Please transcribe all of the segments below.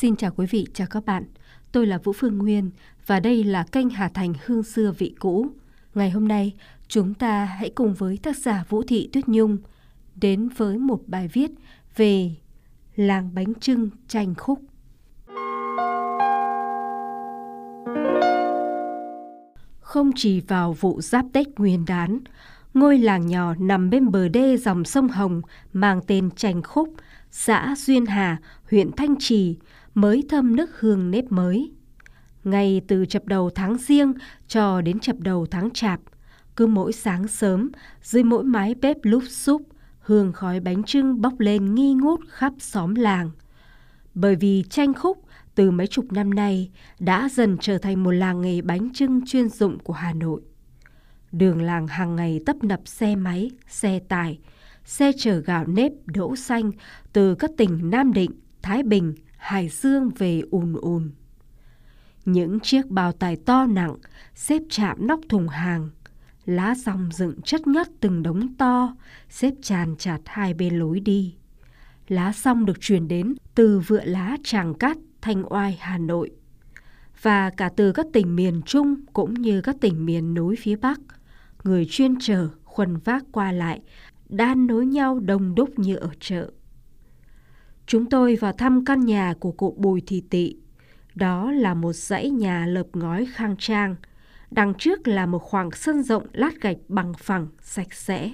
Xin chào quý vị, chào các bạn. Tôi là Vũ Phương Nguyên và đây là kênh Hà Thành Hương Xưa Vị Cũ. Ngày hôm nay, chúng ta hãy cùng với tác giả Vũ Thị Tuyết Nhung đến với một bài viết về làng bánh trưng tranh khúc. Không chỉ vào vụ giáp Tết nguyên đán, ngôi làng nhỏ nằm bên bờ đê dòng sông Hồng mang tên Tranh Khúc, xã Duyên Hà, huyện Thanh Trì, mới thơm nước hương nếp mới. Ngay từ chập đầu tháng riêng cho đến chập đầu tháng chạp, cứ mỗi sáng sớm, dưới mỗi mái bếp lúp xúp, hương khói bánh trưng bốc lên nghi ngút khắp xóm làng. Bởi vì tranh khúc từ mấy chục năm nay đã dần trở thành một làng nghề bánh trưng chuyên dụng của Hà Nội. Đường làng hàng ngày tấp nập xe máy, xe tải, xe chở gạo nếp đỗ xanh từ các tỉnh Nam Định, Thái Bình, Hải Dương về ùn ùn. Những chiếc bao tải to nặng xếp chạm nóc thùng hàng, lá rong dựng chất ngất từng đống to, xếp tràn chặt hai bên lối đi. Lá rong được chuyển đến từ vựa lá Tràng Cát, Thanh Oai, Hà Nội và cả từ các tỉnh miền Trung cũng như các tỉnh miền núi phía Bắc. Người chuyên chở, khuân vác qua lại, đan nối nhau đông đúc như ở chợ. Chúng tôi vào thăm căn nhà của cụ Bùi Thị Tị. Đó là một dãy nhà lợp ngói khang trang. Đằng trước là một khoảng sân rộng lát gạch bằng phẳng, sạch sẽ.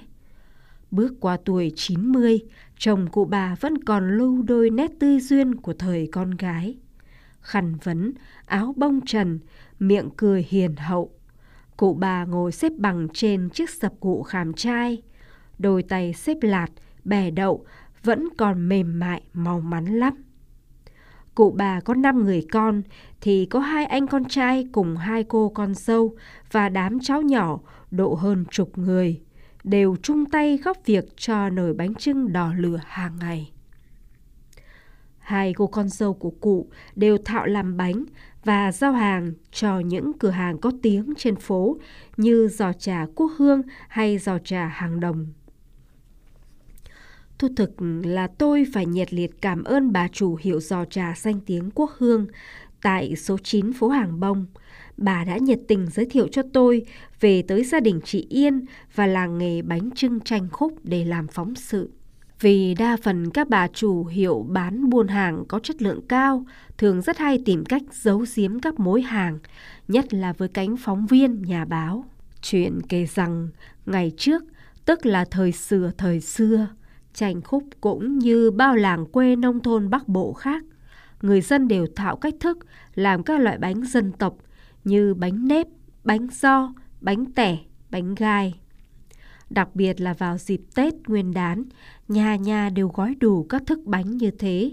Bước qua tuổi 90, chồng cụ bà vẫn còn lưu đôi nét tươi duyên của thời con gái. Khăn vấn, áo bông trần, miệng cười hiền hậu. Cụ bà ngồi xếp bằng trên chiếc sập cụ khảm trai. Đôi tay xếp lạt, bè đậu vẫn còn mềm mại, mau mắn lắm. Cụ bà có 5 người con thì có hai anh con trai cùng hai cô con dâu và đám cháu nhỏ độ hơn chục người đều chung tay góp việc cho nồi bánh trưng đỏ lửa hàng ngày. Hai cô con dâu của cụ đều thạo làm bánh và giao hàng cho những cửa hàng có tiếng trên phố như giò trà Quốc Hương hay giò trà Hàng Đồng. Thu thực là tôi phải nhiệt liệt cảm ơn bà chủ hiệu giò trà danh tiếng Quốc Hương tại số 9 phố Hàng Bông. Bà đã nhiệt tình giới thiệu cho tôi về tới gia đình chị Yên và làng nghề bánh trưng tranh khúc để làm phóng sự. Vì đa phần các bà chủ hiệu bán buôn hàng có chất lượng cao, thường rất hay tìm cách giấu giếm các mối hàng, nhất là với cánh phóng viên, nhà báo. Chuyện kể rằng, ngày trước, tức là thời xưa thời xưa, Tranh khúc cũng như bao làng quê nông thôn Bắc Bộ khác, người dân đều thạo cách thức làm các loại bánh dân tộc như bánh nếp, bánh do, bánh tẻ, bánh gai. Đặc biệt là vào dịp Tết Nguyên đán, nhà nhà đều gói đủ các thức bánh như thế.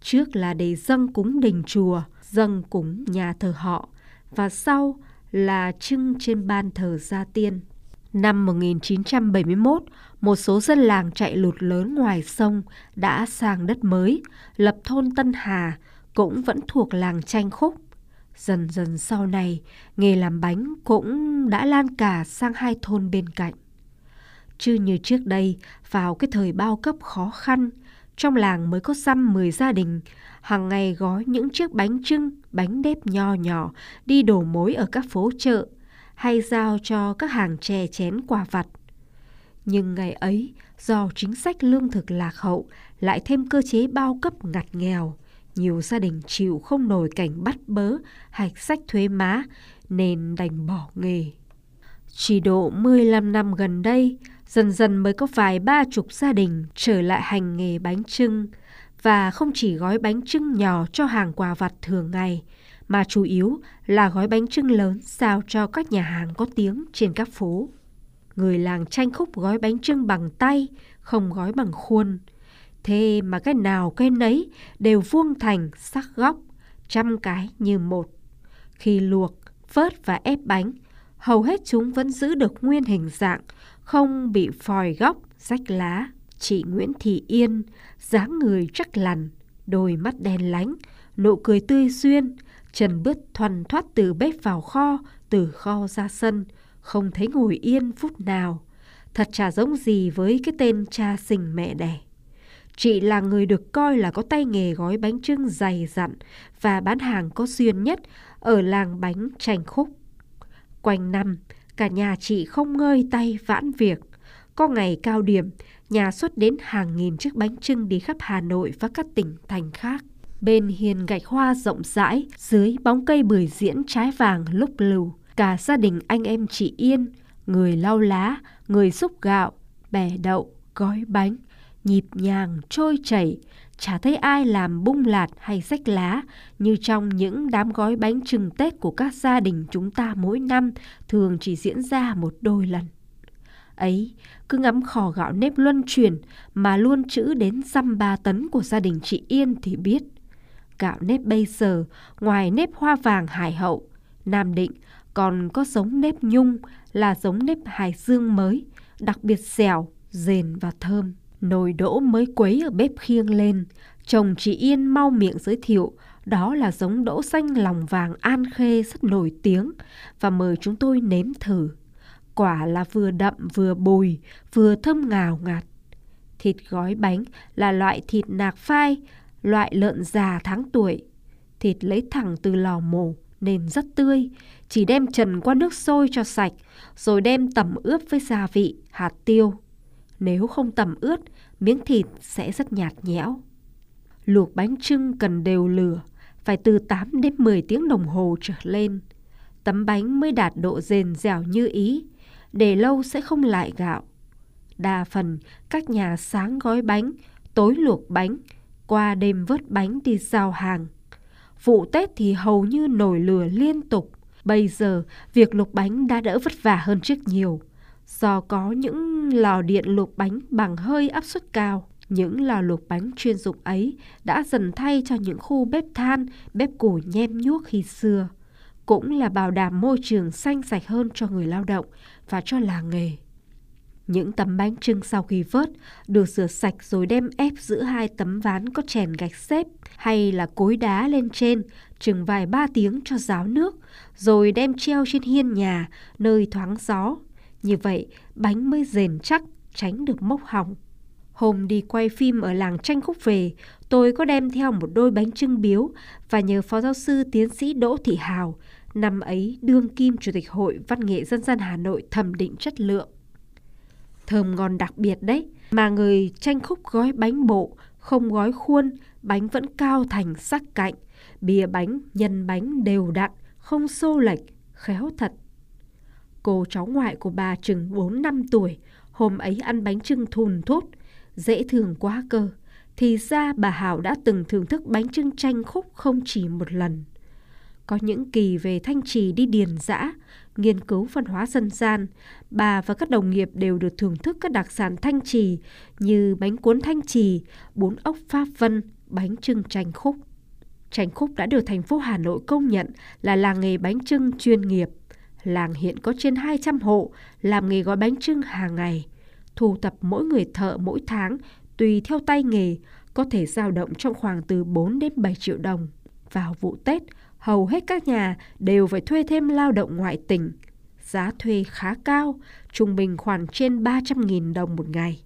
Trước là để dâng cúng đình chùa, dâng cúng nhà thờ họ, và sau là trưng trên ban thờ gia tiên. Năm 1971, một số dân làng chạy lụt lớn ngoài sông đã sang đất mới, lập thôn Tân Hà, cũng vẫn thuộc làng tranh khúc. Dần dần sau này, nghề làm bánh cũng đã lan cả sang hai thôn bên cạnh. Chứ như trước đây, vào cái thời bao cấp khó khăn, trong làng mới có xăm 10 gia đình, hàng ngày gói những chiếc bánh trưng, bánh đếp nho nhỏ đi đổ mối ở các phố chợ, hay giao cho các hàng chè chén quà vặt. Nhưng ngày ấy, do chính sách lương thực lạc hậu, lại thêm cơ chế bao cấp ngặt nghèo, nhiều gia đình chịu không nổi cảnh bắt bớ, hạch sách thuế má, nên đành bỏ nghề. Chỉ độ 15 năm gần đây, dần dần mới có vài ba chục gia đình trở lại hành nghề bánh trưng, và không chỉ gói bánh trưng nhỏ cho hàng quà vặt thường ngày, mà chủ yếu là gói bánh trưng lớn sao cho các nhà hàng có tiếng trên các phố. Người làng tranh khúc gói bánh trưng bằng tay, không gói bằng khuôn. Thế mà cái nào cái nấy đều vuông thành sắc góc, trăm cái như một. Khi luộc, vớt và ép bánh, hầu hết chúng vẫn giữ được nguyên hình dạng, không bị phòi góc, rách lá. Chị Nguyễn Thị Yên, dáng người chắc lằn, đôi mắt đen lánh, nụ cười tươi duyên, Trần bước thoăn thoát từ bếp vào kho, từ kho ra sân, không thấy ngồi yên phút nào. Thật chả giống gì với cái tên cha sinh mẹ đẻ. Chị là người được coi là có tay nghề gói bánh trưng dày dặn và bán hàng có duyên nhất ở làng bánh tranh khúc. Quanh năm, cả nhà chị không ngơi tay vãn việc. Có ngày cao điểm, nhà xuất đến hàng nghìn chiếc bánh trưng đi khắp Hà Nội và các tỉnh thành khác. Bên hiền gạch hoa rộng rãi, dưới bóng cây bưởi diễn trái vàng lúc lù, cả gia đình anh em chị Yên, người lau lá, người xúc gạo, bẻ đậu, gói bánh, nhịp nhàng, trôi chảy, chả thấy ai làm bung lạt hay rách lá như trong những đám gói bánh trừng Tết của các gia đình chúng ta mỗi năm thường chỉ diễn ra một đôi lần. Ấy, cứ ngắm khò gạo nếp luân chuyển mà luôn chữ đến dăm ba tấn của gia đình chị Yên thì biết. Gạo nếp bây giờ, ngoài nếp hoa vàng hải hậu, Nam Định còn có giống nếp nhung là giống nếp hải dương mới, đặc biệt dẻo, rền và thơm. Nồi đỗ mới quấy ở bếp khiêng lên, chồng chị Yên mau miệng giới thiệu đó là giống đỗ xanh lòng vàng an khê rất nổi tiếng và mời chúng tôi nếm thử. Quả là vừa đậm vừa bùi, vừa thơm ngào ngạt. Thịt gói bánh là loại thịt nạc phai, loại lợn già tháng tuổi. Thịt lấy thẳng từ lò mổ nên rất tươi, chỉ đem trần qua nước sôi cho sạch, rồi đem tẩm ướp với gia vị, hạt tiêu. Nếu không tẩm ướt, miếng thịt sẽ rất nhạt nhẽo. Luộc bánh trưng cần đều lửa, phải từ 8 đến 10 tiếng đồng hồ trở lên. Tấm bánh mới đạt độ rền dẻo như ý, để lâu sẽ không lại gạo. Đa phần các nhà sáng gói bánh, tối luộc bánh, qua đêm vớt bánh đi giao hàng. Vụ Tết thì hầu như nổi lửa liên tục. Bây giờ, việc luộc bánh đã đỡ vất vả hơn trước nhiều. Do có những lò điện luộc bánh bằng hơi áp suất cao. Những lò luộc bánh chuyên dụng ấy đã dần thay cho những khu bếp than, bếp củi nhem nhuốc khi xưa. Cũng là bảo đảm môi trường xanh sạch hơn cho người lao động và cho làng nghề. Những tấm bánh trưng sau khi vớt được rửa sạch rồi đem ép giữa hai tấm ván có chèn gạch xếp hay là cối đá lên trên chừng vài ba tiếng cho ráo nước rồi đem treo trên hiên nhà nơi thoáng gió. Như vậy bánh mới rền chắc tránh được mốc hỏng. Hôm đi quay phim ở làng tranh khúc về, tôi có đem theo một đôi bánh trưng biếu và nhờ Phó Giáo sư Tiến sĩ Đỗ Thị Hào, năm ấy đương kim Chủ tịch Hội Văn nghệ Dân gian Hà Nội thẩm định chất lượng thơm ngon đặc biệt đấy. Mà người tranh khúc gói bánh bộ, không gói khuôn, bánh vẫn cao thành sắc cạnh. Bìa bánh, nhân bánh đều đặn, không xô lệch, khéo thật. Cô cháu ngoại của bà chừng 4 năm tuổi, hôm ấy ăn bánh trưng thùn thốt, dễ thương quá cơ. Thì ra bà Hảo đã từng thưởng thức bánh trưng tranh khúc không chỉ một lần. Có những kỳ về Thanh Trì đi điền dã, nghiên cứu văn hóa dân gian, bà và các đồng nghiệp đều được thưởng thức các đặc sản Thanh Trì như bánh cuốn Thanh Trì, bún ốc Pháp Vân, bánh trưng tranh khúc. Tranh khúc đã được thành phố Hà Nội công nhận là làng nghề bánh trưng chuyên nghiệp. Làng hiện có trên 200 hộ làm nghề gói bánh trưng hàng ngày. Thu tập mỗi người thợ mỗi tháng tùy theo tay nghề có thể dao động trong khoảng từ 4 đến 7 triệu đồng. Vào vụ Tết, hầu hết các nhà đều phải thuê thêm lao động ngoại tỉnh. Giá thuê khá cao, trung bình khoảng trên 300.000 đồng một ngày.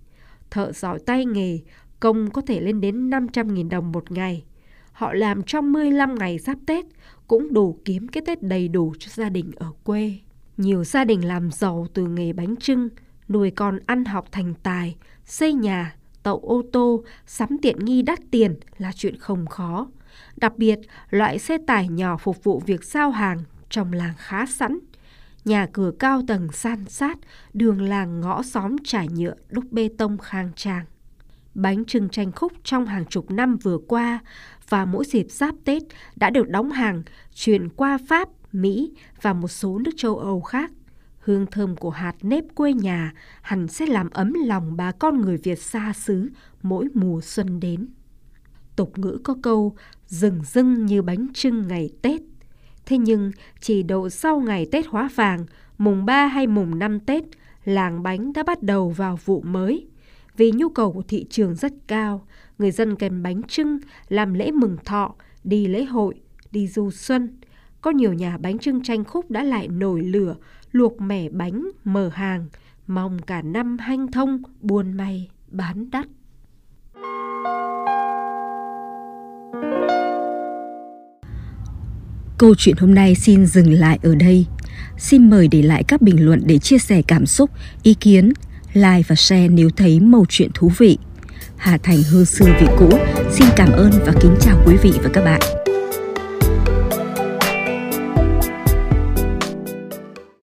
Thợ giỏi tay nghề, công có thể lên đến 500.000 đồng một ngày. Họ làm trong 15 ngày giáp Tết cũng đủ kiếm cái Tết đầy đủ cho gia đình ở quê. Nhiều gia đình làm giàu từ nghề bánh trưng, nuôi con ăn học thành tài, xây nhà, tậu ô tô, sắm tiện nghi đắt tiền là chuyện không khó. Đặc biệt, loại xe tải nhỏ phục vụ việc giao hàng trong làng khá sẵn. Nhà cửa cao tầng san sát, đường làng ngõ xóm trải nhựa đúc bê tông khang trang. Bánh trưng tranh khúc trong hàng chục năm vừa qua và mỗi dịp giáp Tết đã được đóng hàng chuyển qua Pháp, Mỹ và một số nước châu Âu khác. Hương thơm của hạt nếp quê nhà hẳn sẽ làm ấm lòng bà con người Việt xa xứ mỗi mùa xuân đến. Tục ngữ có câu rừng rưng như bánh trưng ngày Tết. Thế nhưng chỉ độ sau ngày Tết hóa vàng, mùng 3 hay mùng 5 Tết, làng bánh đã bắt đầu vào vụ mới. Vì nhu cầu của thị trường rất cao, người dân kèm bánh trưng làm lễ mừng thọ, đi lễ hội, đi du xuân. Có nhiều nhà bánh trưng tranh khúc đã lại nổi lửa, luộc mẻ bánh, mở hàng, mong cả năm hanh thông, buôn may, bán đắt. Câu chuyện hôm nay xin dừng lại ở đây. Xin mời để lại các bình luận để chia sẻ cảm xúc, ý kiến, like và share nếu thấy mẩu chuyện thú vị. Hà Thành hư xưa vị cũ, xin cảm ơn và kính chào quý vị và các bạn.